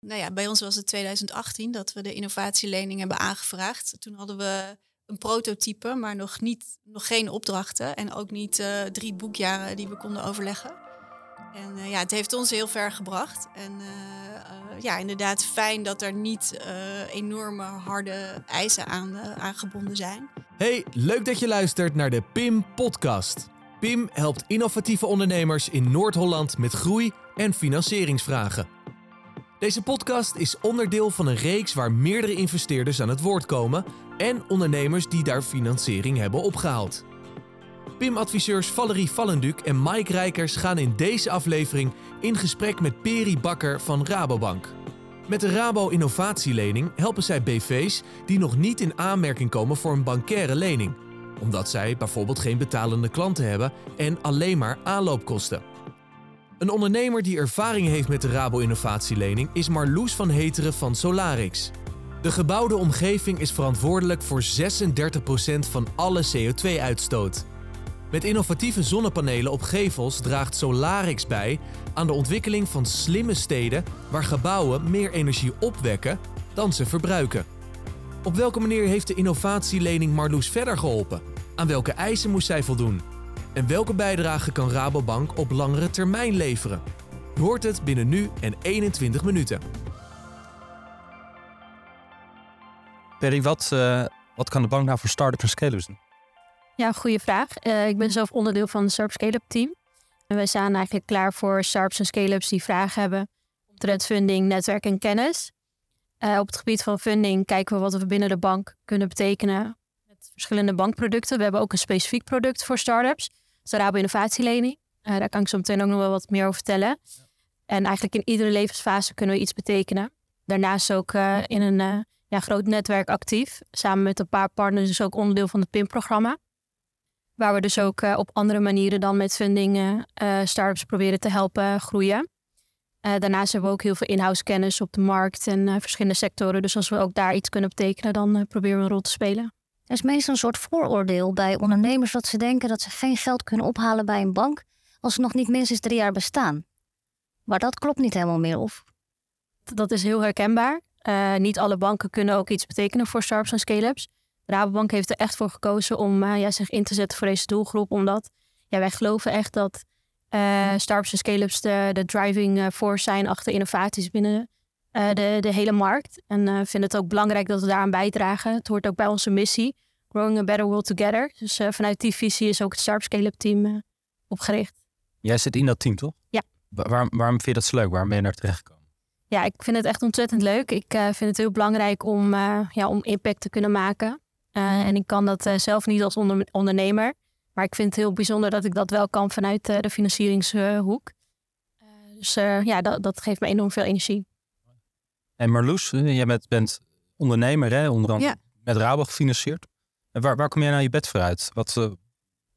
Nou ja, bij ons was het 2018 dat we de innovatielening hebben aangevraagd. Toen hadden we een prototype, maar nog, niet, nog geen opdrachten en ook niet uh, drie boekjaren die we konden overleggen. En uh, ja, het heeft ons heel ver gebracht. En uh, ja, inderdaad fijn dat er niet enorme harde eisen aan, aan gebonden zijn. Hey, leuk dat je luistert naar de PIM podcast. PIM helpt innovatieve ondernemers in Noord-Holland met groei en financieringsvragen. Deze podcast is onderdeel van een reeks waar meerdere investeerders aan het woord komen en ondernemers die daar financiering hebben opgehaald. PIM-adviseurs Valerie Vallenduk en Mike Rijkers gaan in deze aflevering in gesprek met Peri Bakker van Rabobank. Met de Rabo Innovatielening helpen zij BV's die nog niet in aanmerking komen voor een bankaire lening, omdat zij bijvoorbeeld geen betalende klanten hebben en alleen maar aanloopkosten. Een ondernemer die ervaring heeft met de Rabo Innovatielening is Marloes van Heteren van Solarix. De gebouwde omgeving is verantwoordelijk voor 36% van alle CO2-uitstoot. Met innovatieve zonnepanelen op gevels draagt Solarix bij aan de ontwikkeling van slimme steden waar gebouwen meer energie opwekken dan ze verbruiken. Op welke manier heeft de innovatielening Marloes verder geholpen? Aan welke eisen moest zij voldoen? En welke bijdrage kan Rabobank op langere termijn leveren? Je hoort het binnen nu en 21 minuten. Perry, wat, uh, wat kan de bank nou voor start-ups en scale-ups doen? Ja, goede vraag. Uh, ik ben zelf onderdeel van het Startup Scale-up team. En wij staan eigenlijk klaar voor startups en scale-ups die vragen hebben omtrent funding, netwerk en kennis. Uh, op het gebied van funding kijken we wat we binnen de bank kunnen betekenen met verschillende bankproducten. We hebben ook een specifiek product voor startups de Rabo Innovatielening. Uh, daar kan ik zo meteen ook nog wel wat meer over vertellen. En eigenlijk in iedere levensfase kunnen we iets betekenen. Daarnaast ook uh, in een uh, ja, groot netwerk actief. Samen met een paar partners, dus ook onderdeel van het PIM-programma. Waar we dus ook op andere manieren dan met funding startups proberen te helpen groeien. daarnaast hebben we ook heel veel in-house kennis op de markt en verschillende sectoren. Dus als we ook daar iets kunnen betekenen, dan proberen we een rol te spelen. Er is meestal een soort vooroordeel bij ondernemers dat ze denken dat ze geen geld kunnen ophalen bij een bank als ze nog niet minstens drie jaar bestaan. Maar dat klopt niet helemaal meer, of? Dat is heel herkenbaar. Uh, niet alle banken kunnen ook iets betekenen voor startups en scale-ups. Rabobank heeft er echt voor gekozen om uh, ja, zich in te zetten voor deze doelgroep. Omdat ja, wij geloven echt dat uh, startups en scale-ups de, de driving force zijn achter innovaties binnen de, de hele markt. En vinden het ook belangrijk dat we daaraan bijdragen. Het hoort ook bij onze missie. Growing a Better World Together. Dus uh, vanuit die visie is ook het Startup Scale-up team uh, opgericht. Jij zit in dat team, toch? Ja. waarom, waarom vind je dat zo leuk? Waarom ben je daar terechtgekomen? Ja, ik vind het echt ontzettend leuk. Ik uh, vind het heel belangrijk om, ja, om impact te kunnen maken. en ik kan dat zelf niet als onder, ondernemer. Maar ik vind het heel bijzonder dat ik dat wel kan vanuit de financieringshoek. dus ja, dat, dat geeft me enorm veel energie. En Marloes, jij bent, bent ondernemer, hè? onder andere ja. met Rabo gefinancierd. En waar, waar kom jij nou je bed voor uit? Wat, uh,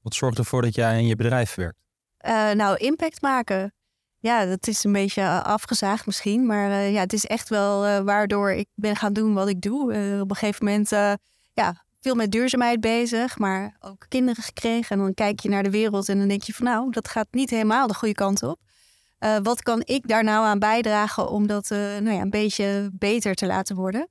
wat zorgt ervoor dat jij in je bedrijf werkt? Uh, nou, impact maken. Ja, dat is een beetje afgezaagd misschien. Maar uh, ja, het is echt wel waardoor ik ben gaan doen wat ik doe. op een gegeven moment ja, veel met duurzaamheid bezig. Maar ook kinderen gekregen. En dan kijk je naar de wereld en dan denk je van nou, dat gaat niet helemaal de goede kant op. wat kan ik daar nou aan bijdragen om dat nou ja, een beetje beter te laten worden?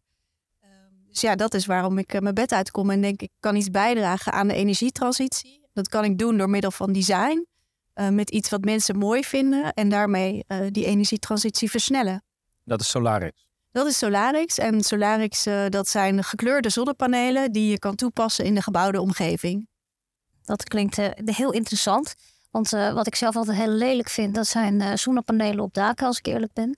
Dus ja, dat is waarom ik eh, mijn bed uitkom en denk ik kan iets bijdragen aan de energietransitie. Dat kan ik doen door middel van design, uh, met iets wat mensen mooi vinden en daarmee uh, die energietransitie versnellen. Dat is Solarix. Dat is Solarix. En Solarix, uh, dat zijn gekleurde zonnepanelen die je kan toepassen in de gebouwde omgeving. Dat klinkt heel interessant. Want wat ik zelf altijd heel lelijk vind, dat zijn zonnepanelen op daken, als ik eerlijk ben.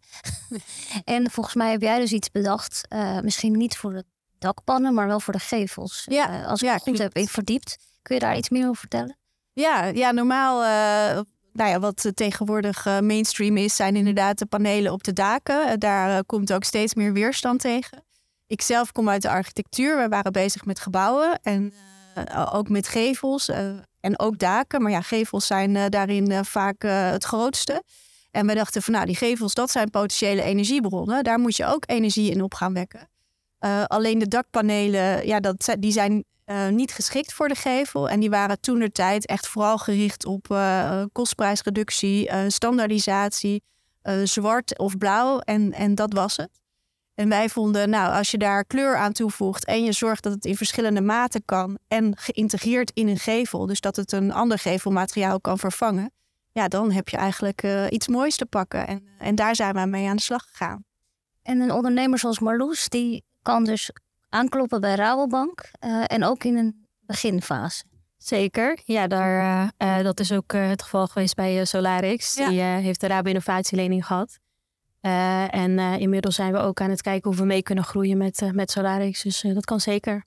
en volgens mij heb jij dus iets bedacht. misschien niet voor het dakpannen, maar wel voor de gevels. Ja, uh, als ik ja, goed heb in verdiept. Kun je daar iets meer over vertellen? Ja, ja normaal, uh, nou ja, wat tegenwoordig uh, mainstream is, zijn inderdaad de panelen op de daken. daar komt ook steeds meer weerstand tegen. Ik zelf kom uit de architectuur. We waren bezig met gebouwen en ook met gevels en ook daken. Maar ja, gevels zijn daarin vaak het grootste. En we dachten van nou, die gevels, dat zijn potentiële energiebronnen. Daar moet je ook energie in op gaan wekken. Alleen de dakpanelen, ja, dat, die zijn niet geschikt voor de gevel. En die waren toen de tijd echt vooral gericht op kostprijsreductie, standaardisatie. zwart of blauw en, en dat was het. En wij vonden, nou, als je daar kleur aan toevoegt en je zorgt dat het in verschillende maten kan en geïntegreerd in een gevel, dus dat het een ander gevelmateriaal kan vervangen, ja, dan heb je eigenlijk uh, iets moois te pakken. En, en daar zijn we mee aan de slag gegaan. En een ondernemer zoals Marloes, die kan dus aankloppen bij Rabobank uh, en ook in een beginfase. Zeker, ja, daar, uh, dat is ook het geval geweest bij Solarix. Die heeft de Rabo Innovatielening gehad. Uh, en uh, inmiddels zijn we ook aan het kijken hoe we mee kunnen groeien met, uh, met Solarix. Dus dat kan zeker.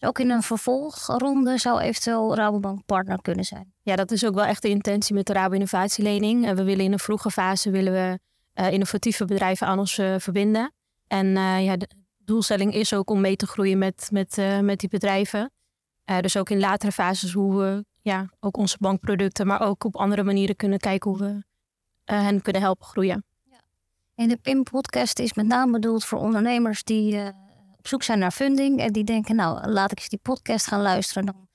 Ook in een vervolgronde zou eventueel Rabobank partner kunnen zijn. Ja, dat is ook wel echt de intentie met de Rabo Innovatielening. we willen in een vroege fase willen we innovatieve bedrijven aan ons verbinden. En ja, de doelstelling is ook om mee te groeien met, met, met die bedrijven. dus ook in latere fases hoe we ja, ook onze bankproducten, maar ook op andere manieren kunnen kijken hoe we hen kunnen helpen groeien. En de PIM-podcast is met name bedoeld voor ondernemers die uh, op zoek zijn naar funding. En die denken, nou, laat ik eens die podcast gaan luisteren. Dan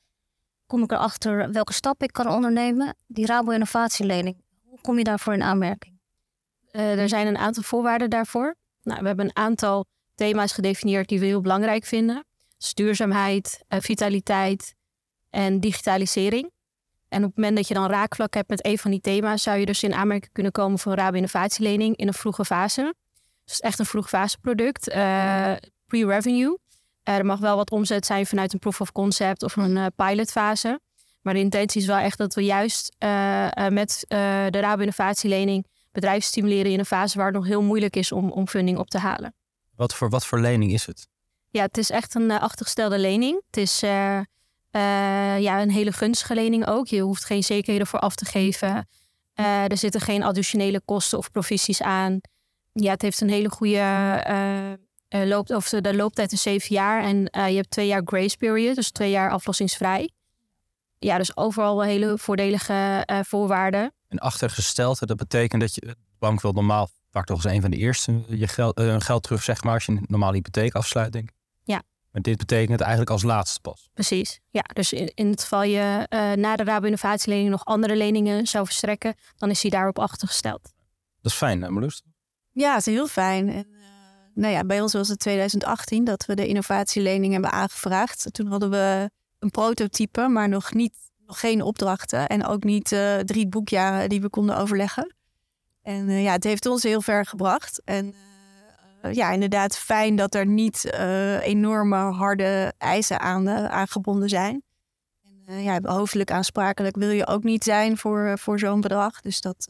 kom ik erachter welke stappen ik kan ondernemen. Die Rabo Innovatielening, hoe kom je daarvoor in aanmerking? Uh, er zijn een aantal voorwaarden daarvoor. Nou, we hebben een aantal thema's gedefinieerd die we heel belangrijk vinden. Dus duurzaamheid, uh, vitaliteit en digitalisering. En op het moment dat je dan raakvlak hebt met een van die thema's, zou je dus in aanmerking kunnen komen voor een Rabo innovatielening in een vroege fase. Dus echt een vroeg fase product, uh, pre-revenue. Uh, er mag wel wat omzet zijn vanuit een proof of concept of een uh, pilotfase. Maar de intentie is wel echt dat we juist met de Rabo innovatielening bedrijven stimuleren in een fase waar het nog heel moeilijk is om, om funding op te halen. Wat voor, wat voor lening is het? Ja, het is echt een achtergestelde lening. Het is uh, ja, een hele gunstige lening ook. Je hoeft geen zekerheden voor af te geven. Uh, er zitten geen additionele kosten of provisies aan. Ja, het heeft een hele goede uh, loop, of de looptijd is zeven jaar. En je hebt twee jaar grace period, dus twee jaar aflossingsvrij. Ja, dus overal hele voordelige voorwaarden. En achtergesteld, dat betekent dat je de bank wil normaal vaak toch eens een van de eerste je geld, geld terug, zeg maar, als je een normale hypotheek afsluit, denk ik. Maar dit betekent het eigenlijk als laatste pas. Precies. Ja, dus in, in het geval je uh, na de Rabo innovatielening nog andere leningen zou verstrekken, dan is hij daarop achtergesteld. Dat is fijn, hè Marloes? Ja, dat is heel fijn. En, uh, nou ja, bij ons was het 2018 dat we de innovatielening hebben aangevraagd. Toen hadden we een prototype, maar nog, niet, nog geen opdrachten. En ook niet uh, drie boekjaren die we konden overleggen. En ja, het heeft ons heel ver gebracht. En eh, ja, inderdaad fijn dat er niet uh, enorme harde eisen aan, uh, aangebonden zijn. En, ja, hoofdelijk aansprakelijk wil je ook niet zijn voor, voor zo'n bedrag. Dus dat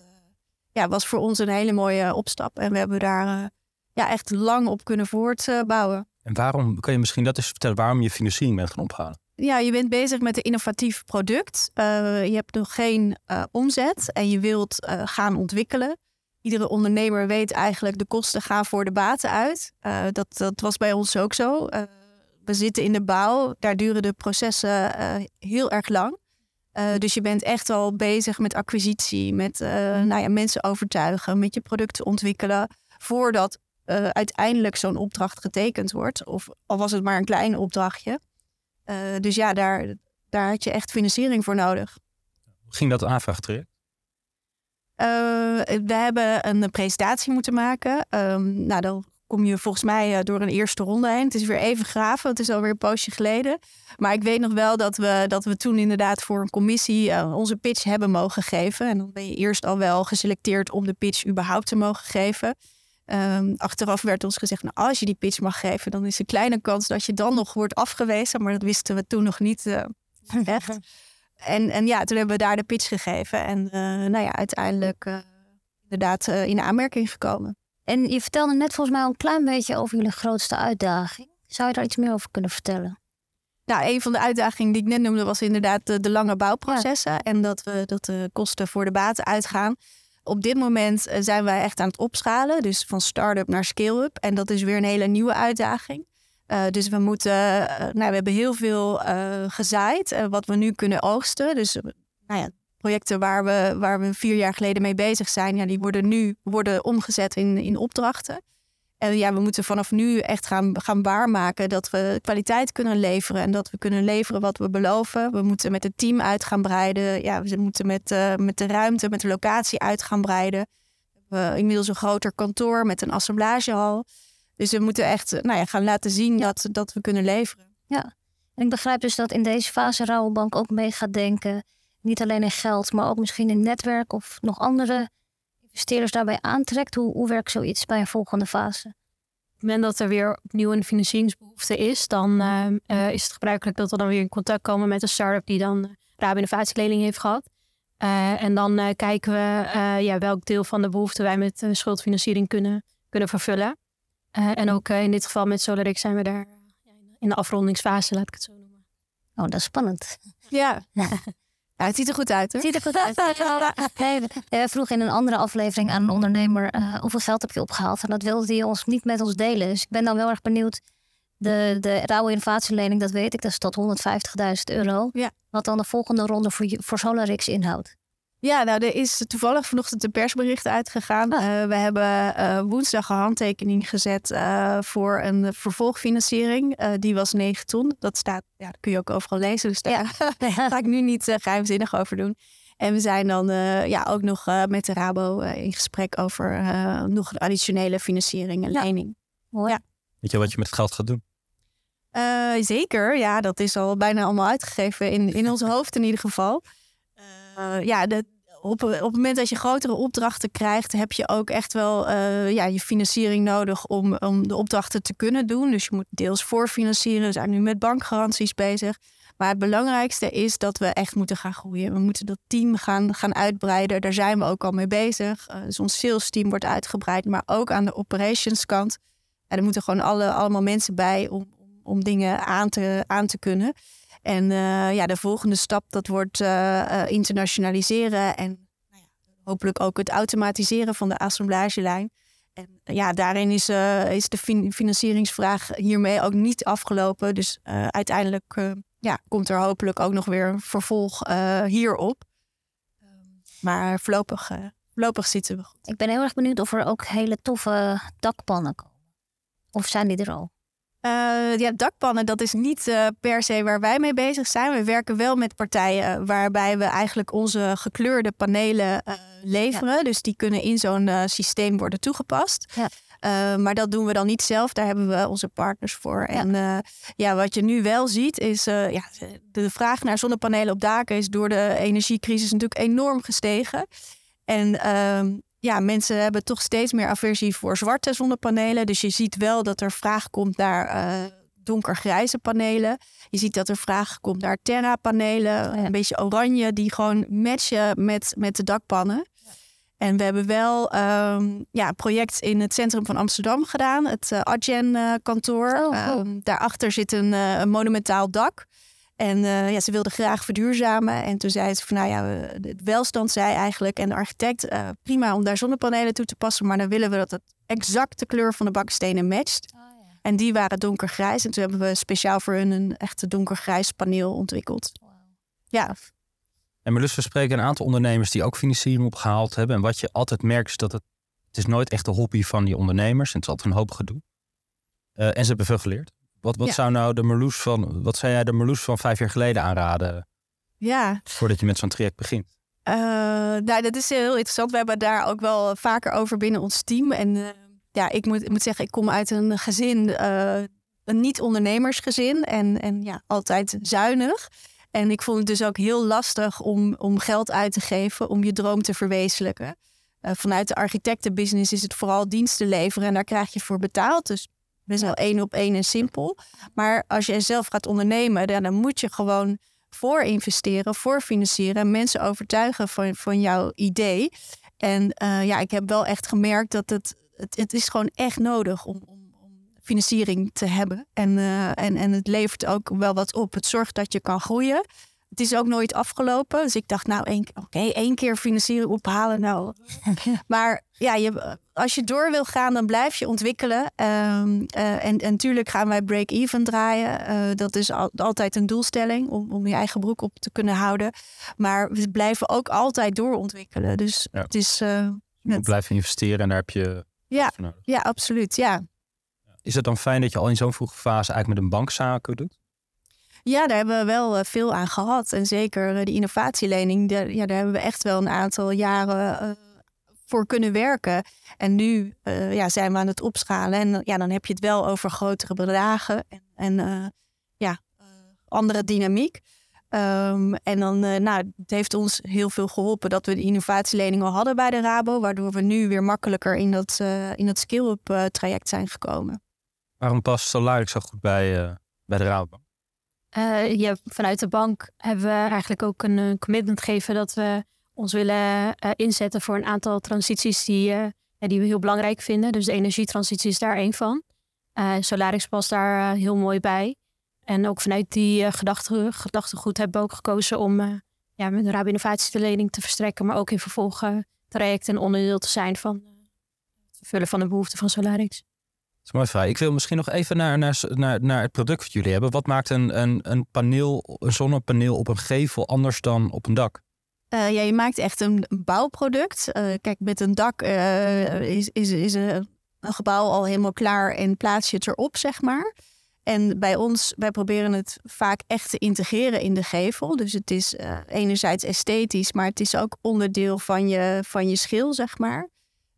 ja, was voor ons een hele mooie opstap. En we hebben daar ja, echt lang op kunnen voortbouwen. En waarom, kan je misschien dat eens vertellen, waarom je financiering bent gaan ophalen? Ja, je bent bezig met een innovatief product. je hebt nog geen omzet en je wilt gaan ontwikkelen iedere ondernemer weet eigenlijk de kosten gaan voor de baten uit. Uh, dat, dat was bij ons ook zo. Uh, we zitten in de bouw, daar duren de processen uh, heel erg lang. dus je bent echt al bezig met acquisitie, met nou ja, mensen overtuigen, met je producten ontwikkelen, voordat uiteindelijk zo'n opdracht getekend wordt. Of al was het maar een klein opdrachtje. dus ja, daar, daar had je echt financiering voor nodig. Ging dat aanvraagtraject? Uh, we hebben een presentatie moeten maken. Um, nou, dan kom je volgens mij uh, door een eerste ronde heen. Het is weer even graven, het is alweer een poosje geleden. Maar ik weet nog wel dat we, dat we toen inderdaad voor een commissie uh, onze pitch hebben mogen geven. En dan ben je eerst al wel geselecteerd om de pitch überhaupt te mogen geven. Um, achteraf werd ons gezegd, nou, als je die pitch mag geven, dan is er kleine kans dat je dan nog wordt afgewezen. Maar dat wisten we toen nog niet echt. En, en ja, toen hebben we daar de pitch gegeven. En uh, nou ja, uiteindelijk uh, inderdaad uh, in aanmerking gekomen. En je vertelde net volgens mij al een klein beetje over jullie grootste uitdaging. Zou je daar iets meer over kunnen vertellen? Nou, een van de uitdagingen die ik net noemde was inderdaad de, de lange bouwprocessen. En dat, we, dat de kosten voor de baten uitgaan. Op dit moment zijn wij echt aan het opschalen. Dus van start-up naar scale-up. En dat is weer een hele nieuwe uitdaging. Uh, dus we moeten, uh, nou, we hebben heel veel gezaaid, wat we nu kunnen oogsten. Dus nou ja, projecten waar we, waar we vier jaar geleden mee bezig zijn, ja, die worden nu worden omgezet in, in opdrachten. En ja, we moeten vanaf nu echt gaan, gaan waarmaken dat we kwaliteit kunnen leveren en dat we kunnen leveren wat we beloven. We moeten met het team uit gaan breiden. Ja, we moeten met, met de ruimte, met de locatie uit gaan breiden hebben inmiddels een groter kantoor met een assemblagehal. Dus we moeten echt nou ja, gaan laten zien dat, dat we kunnen leveren. Ja, en ik begrijp dus dat in deze fase Rouwbank ook mee gaat denken. Niet alleen in geld, maar ook misschien in netwerk of nog andere investeerders daarbij aantrekt. Hoe, hoe werkt zoiets bij een volgende fase? Op het moment dat er weer opnieuw een financieringsbehoefte is, dan uh, is het gebruikelijk dat we dan weer in contact komen met een start-up die dan uh, innovatielening heeft gehad. Uh, en dan kijken we ja, welk deel van de behoefte wij met schuldfinanciering kunnen, kunnen vervullen. En ook in dit geval met Solarix zijn we daar in de afrondingsfase, laat ik het zo noemen. Oh, dat is spannend. Ja. Ja, het ziet er goed uit hoor. Het ziet er goed uit. Hey, vroeg in een andere aflevering aan een ondernemer uh, hoeveel geld heb je opgehaald. En dat wilde hij ons niet met ons delen. Dus ik ben dan wel erg benieuwd. De, de rauwe innovatielening, dat weet ik, dat is tot 150.000 euro. Ja. Wat dan de volgende ronde voor, voor Solarix inhoudt. Ja, nou, er is toevallig vanochtend een persbericht uitgegaan. Ah. Uh, we hebben uh, woensdag een handtekening gezet uh, voor een vervolgfinanciering. die was 9 ton. Dat staat, ja, dat kun je ook overal lezen. Dus daar ja. ga ik nu niet geheimzinnig over doen. En we zijn dan ja, ook nog met de Rabo in gesprek over nog een additionele financiering en lening. Mooi. Ja. Weet je wat je met het geld gaat doen? zeker, ja, dat is al bijna allemaal uitgegeven in, in ons hoofd in ieder geval. ja, de, op, op het moment dat je grotere opdrachten krijgt, heb je ook echt wel uh, ja, je financiering nodig om, om de opdrachten te kunnen doen. Dus je moet deels voorfinancieren. We zijn nu met bankgaranties bezig. Maar het belangrijkste is dat we echt moeten gaan groeien. We moeten dat team gaan, gaan uitbreiden. Daar zijn we ook al mee bezig. Uh, dus ons sales team wordt uitgebreid, maar ook aan de operations kant. En er moeten gewoon alle, allemaal mensen bij om, om dingen aan te, aan te kunnen. En uh, ja, de volgende stap, dat wordt uh, internationaliseren en nou hopelijk ook het automatiseren van de assemblagelijn. En ja, daarin is, is de fin financieringsvraag hiermee ook niet afgelopen. Dus uiteindelijk ja, komt er hopelijk ook nog weer een vervolg hierop. maar voorlopig, voorlopig zitten we goed. Ik ben heel erg benieuwd of er ook hele toffe dakpannen komen. Of zijn die er al? Uh, ja, dakpannen, dat is niet uh, per se waar wij mee bezig zijn. We werken wel met partijen waarbij we eigenlijk onze gekleurde panelen uh, leveren. Ja. Dus die kunnen in zo'n systeem worden toegepast. Ja. maar dat doen we dan niet zelf. Daar hebben we onze partners voor. Ja. En ja, wat je nu wel ziet is... ja, de vraag naar zonnepanelen op daken is door de energiecrisis natuurlijk enorm gestegen. En ehm, ja, mensen hebben toch steeds meer aversie voor zwarte zonnepanelen. Dus je ziet wel dat er vraag komt naar uh, donkergrijze panelen. Je ziet dat er vraag komt naar terra-panelen. Oh Een beetje oranje, die gewoon matchen met, met de dakpannen. En we hebben wel um, ja, een project in het centrum van Amsterdam gedaan. Het uh, Adjen-kantoor. Uh, oh, um, daarachter zit een, een monumentaal dak. En uh, ja, ze wilde graag verduurzamen. En toen zei ze van nou ja, het welstand zei eigenlijk en de architect uh, prima om daar zonnepanelen toe te passen, maar dan willen we dat het exact de kleur van de bakstenen matcht. Oh, ja. En die waren donkergrijs. En toen hebben we speciaal voor hun een echte donkergrijs paneel ontwikkeld. Wow. Ja. En Melus, we spreken een aantal ondernemers die ook financiering opgehaald hebben. En wat je altijd merkt is dat het, het is nooit echt de hobby van die ondernemers. En het is altijd een hoop gedoe. Uh, en ze hebben veel geleerd. Wat, wat zou nou de Marloes van, wat zou jij de Marloes van vijf jaar geleden aanraden? Ja. Voordat je met zo'n traject begint. Uh, nou, dat is heel interessant. We hebben daar ook wel vaker over binnen ons team. En uh, ja, ik moet, ik moet zeggen, ik kom uit een gezin, uh, een niet-ondernemersgezin. En, en ja, altijd zuinig. En ik vond het dus ook heel lastig om, om geld uit te geven om je droom te verwezenlijken. vanuit de architectenbusiness is het vooral diensten leveren en daar krijg je voor betaald. Dus best wel één op één en simpel. Maar als je zelf gaat ondernemen, dan, dan moet je gewoon voor investeren, voor financieren en mensen overtuigen van, van jouw idee. En uh, ja, ik heb wel echt gemerkt dat het, het, het is gewoon echt nodig om, om, om financiering te hebben. En, uh, en, en het levert ook wel wat op. Het zorgt dat je kan groeien. Het is ook nooit afgelopen. Dus ik dacht, nou, oké, okay, één keer financiering ophalen. Nou. maar ja, je, als je door wil gaan, dan blijf je ontwikkelen. Um, uh, en, natuurlijk gaan wij break-even draaien. Uh, dat is al, altijd een doelstelling om, om je eigen broek op te kunnen houden. Maar we blijven ook altijd doorontwikkelen. Dus ja. het is. Uh, je blijven investeren en daar heb je. Ja, ja, absoluut. Ja. Is het dan fijn dat je al in zo'n vroege fase eigenlijk met een bankzaken doet? Ja, daar hebben we wel veel aan gehad. En zeker de innovatielening, daar, ja, daar hebben we echt wel een aantal jaren voor kunnen werken. En nu ja, zijn we aan het opschalen. En ja, dan heb je het wel over grotere bedragen en, en ja, andere dynamiek. Ehm, en dan, nou, het heeft ons heel veel geholpen dat we de innovatielening al hadden bij de Rabo, waardoor we nu weer makkelijker in dat, in dat skill-up traject zijn gekomen. Waarom past Solaris zo goed bij, bij de Rabo? Ja, vanuit de bank hebben we eigenlijk ook een commitment gegeven dat we ons willen inzetten voor een aantal transities die, die we heel belangrijk vinden. Dus de energietransitie is daar één van. Solaris past daar heel mooi bij. En ook vanuit die gedachte, gedachtegoed hebben we ook gekozen om ja, met een Rabo Innovatielening te verstrekken, maar ook in vervolg uh, traject en onderdeel te zijn van het vervullen van de behoeften van Solarix. Is mooi vraag. Ik wil misschien nog even naar, naar, naar, het product wat jullie hebben. Wat maakt een, een, een, paneel, een zonnepaneel op een gevel anders dan op een dak? ja, je maakt echt een bouwproduct. kijk, met een dak is, is, is een gebouw al helemaal klaar en plaats je het erop, zeg maar. En bij ons, wij proberen het vaak echt te integreren in de gevel. Dus het is enerzijds esthetisch, maar het is ook onderdeel van je, van je schil, zeg maar.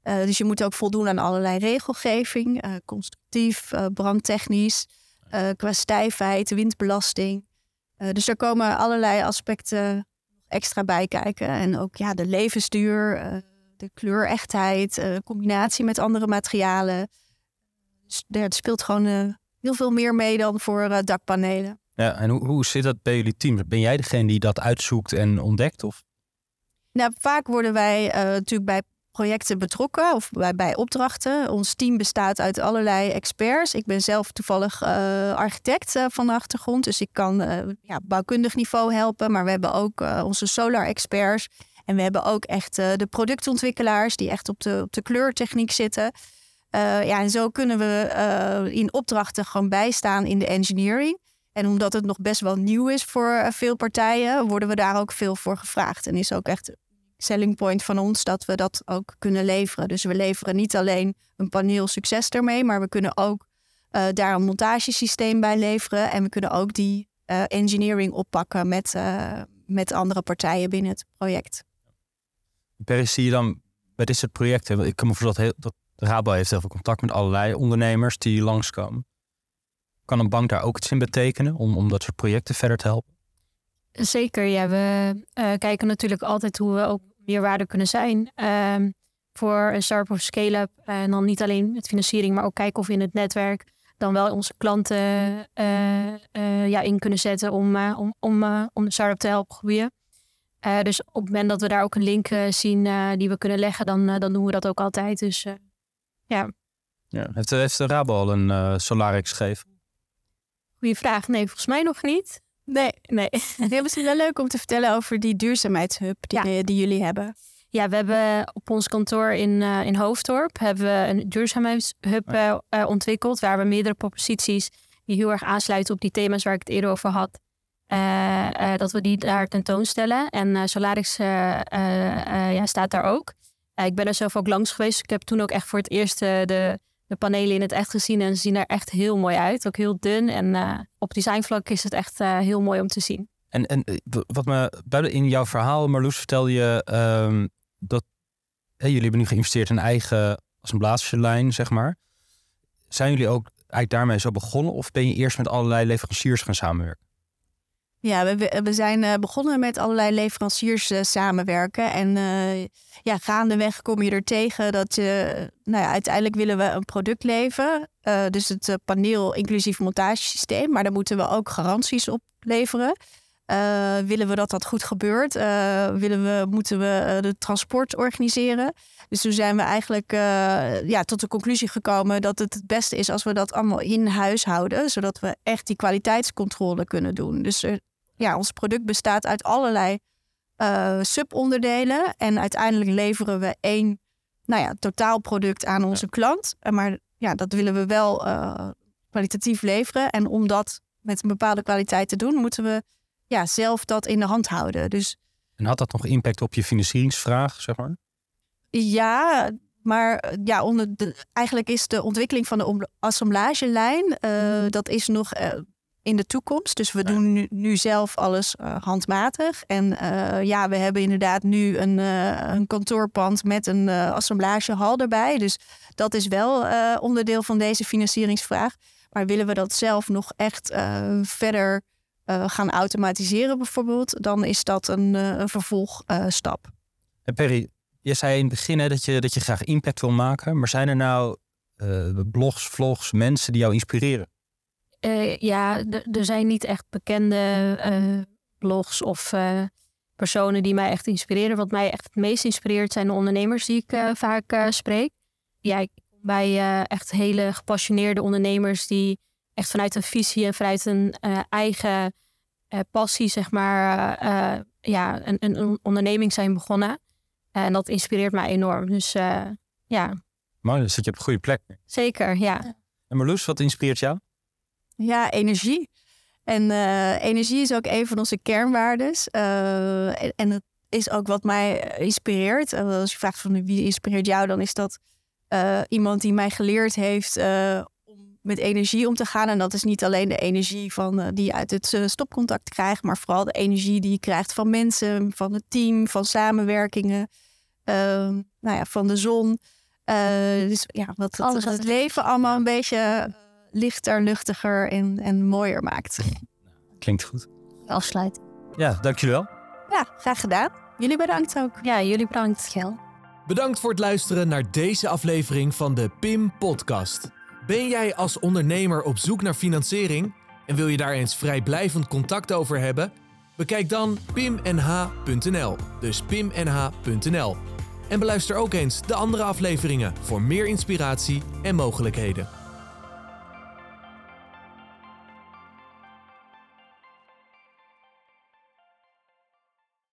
Uh, dus je moet ook voldoen aan allerlei regelgeving, uh, constructief, brandtechnisch, qua stijfheid, windbelasting. dus er komen allerlei aspecten extra bij kijken. En ook ja, de levensduur, de kleurechtheid, combinatie met andere materialen. Dus het speelt gewoon heel veel meer mee dan voor dakpanelen. Ja, en hoe, hoe zit dat bij jullie team? Ben jij degene die dat uitzoekt en ontdekt? Of? Nou, vaak worden wij natuurlijk bij projecten betrokken of bij, bij opdrachten. Ons team bestaat uit allerlei experts. Ik ben zelf toevallig uh, architect van de achtergrond, dus ik kan ja, bouwkundig niveau helpen. Maar we hebben ook onze solar experts. En we hebben ook echt de productontwikkelaars die echt op de, op de kleurtechniek zitten. Ja, en zo kunnen we in opdrachten gewoon bijstaan in de engineering. En omdat het nog best wel nieuw is voor veel partijen, worden we daar ook veel voor gevraagd. En is ook echt selling point van ons dat we dat ook kunnen leveren. Dus we leveren niet alleen een paneel succes ermee, maar we kunnen ook daar een montagesysteem bij leveren. En we kunnen ook die engineering oppakken met, met andere partijen binnen het project. Per zie je dan bij dit soort projecten, ik kan me voorstellen dat, dat Rabo heeft heel veel contact met allerlei ondernemers die langskomen. Kan een bank daar ook iets in betekenen om, om dat soort projecten verder te helpen? Zeker, ja. We uh, kijken natuurlijk altijd hoe we ook meerwaarde kunnen zijn uh, voor een start of scale-up. En dan niet alleen met financiering, maar ook kijken of we in het netwerk dan wel onze klanten uh, ja, in kunnen zetten om, om, om, om de start-up te helpen groeien. dus op het moment dat we daar ook een link zien die we kunnen leggen, dan, dan doen we dat ook altijd. Dus ja. ja. Heeft, heeft de Rabo al een Solarix gegeven? Goeie vraag. Nee, volgens mij nog niet. Nee, nee. Het is misschien wel leuk om te vertellen over die duurzaamheidshub die, ja. die jullie hebben. Ja, we hebben op ons kantoor in, uh, in Hoofddorp hebben we een duurzaamheidshub uh, ontwikkeld. Waar we meerdere proposities die heel erg aansluiten op die thema's waar ik het eerder over had. dat we die daar tentoonstellen. En Solarix ja, staat daar ook ik ben er zelf ook langs geweest. Ik heb toen ook echt voor het eerst de, de panelen in het echt gezien. En ze zien er echt heel mooi uit. Ook heel dun. En uh, op designvlak is het echt uh, heel mooi om te zien. En, en eh, wat me buiten in jouw verhaal, Marloes, vertelde je um, dat jullie hebben nu geïnvesteerd in eigen assemblagelijn, zeg maar. Zijn jullie ook eigenlijk daarmee zo begonnen? Of ben je eerst met allerlei leveranciers gaan samenwerken? Ja, we, we zijn uh, begonnen met allerlei leveranciers uh, samenwerken. En uh, ja, gaandeweg kom je er tegen dat je, nou ja, uiteindelijk willen we een product leveren. dus het paneel inclusief montagesysteem. Maar daar moeten we ook garanties op leveren. Willen we dat dat goed gebeurt? willen we, moeten we de transport organiseren? Dus toen zijn we eigenlijk ja, tot de conclusie gekomen dat het het beste is als we dat allemaal in huis houden. Zodat we echt die kwaliteitscontrole kunnen doen. Dus ja, ons product bestaat uit allerlei subonderdelen. En uiteindelijk leveren we één nou ja, totaalproduct aan onze klant. Eh, maar ja, dat willen we wel kwalitatief leveren. En om dat met een bepaalde kwaliteit te doen, moeten we ja, zelf dat in de hand houden. Dus, en had dat nog impact op je financieringsvraag, zeg maar? Ja, maar ja, onder de, eigenlijk is de ontwikkeling van de assemblagelijn, uh, dat is nog in de toekomst. Dus we doen nu, nu zelf alles uh, handmatig. En uh, ja, we hebben inderdaad nu een, uh, een kantoorpand met een assemblagehal erbij. Dus dat is wel onderdeel van deze financieringsvraag. Maar willen we dat zelf nog echt verder gaan automatiseren bijvoorbeeld, dan is dat een, een vervolgstap. en Perry, je zei in het begin hè, dat, je, dat je graag impact wil maken. Maar zijn er nou blogs, vlogs, mensen die jou inspireren? Uh, ja, er zijn niet echt bekende uh, blogs of uh, personen die mij echt inspireren. Wat mij echt het meest inspireert zijn de ondernemers die ik vaak spreek. Ja, ik kom bij echt hele gepassioneerde ondernemers die echt vanuit een visie en vanuit een eigen passie, zeg maar, ja, een, een, onderneming zijn begonnen. en dat inspireert mij enorm. Dus ja. Mooi, dus zit je op een goede plek. Zeker, ja. En Marloes, wat inspireert jou? Ja, energie. En uh, energie is ook een van onze kernwaardes. Uh, en het is ook wat mij inspireert. Uh, als je vraagt van wie inspireert jou, dan is dat iemand die mij geleerd heeft met energie om te gaan. En dat is niet alleen de energie van, die je uit het stopcontact krijgt, maar vooral de energie die je krijgt van mensen, van het team, van samenwerkingen, nou ja, van de zon. dus ja, wat het, Alles het leven allemaal een beetje lichter, luchtiger en, en mooier maakt. Klinkt goed. Afsluit. Ja, dank jullie wel. Ja, graag gedaan. Jullie bedankt ook. Ja, jullie bedankt, Gel. Bedankt voor het luisteren naar deze aflevering van de PIM Podcast. Ben jij als ondernemer op zoek naar financiering en wil je daar eens vrijblijvend contact over hebben? Bekijk dan pimnh.nl, dus pimnh.nl. En beluister ook eens de andere afleveringen voor meer inspiratie en mogelijkheden.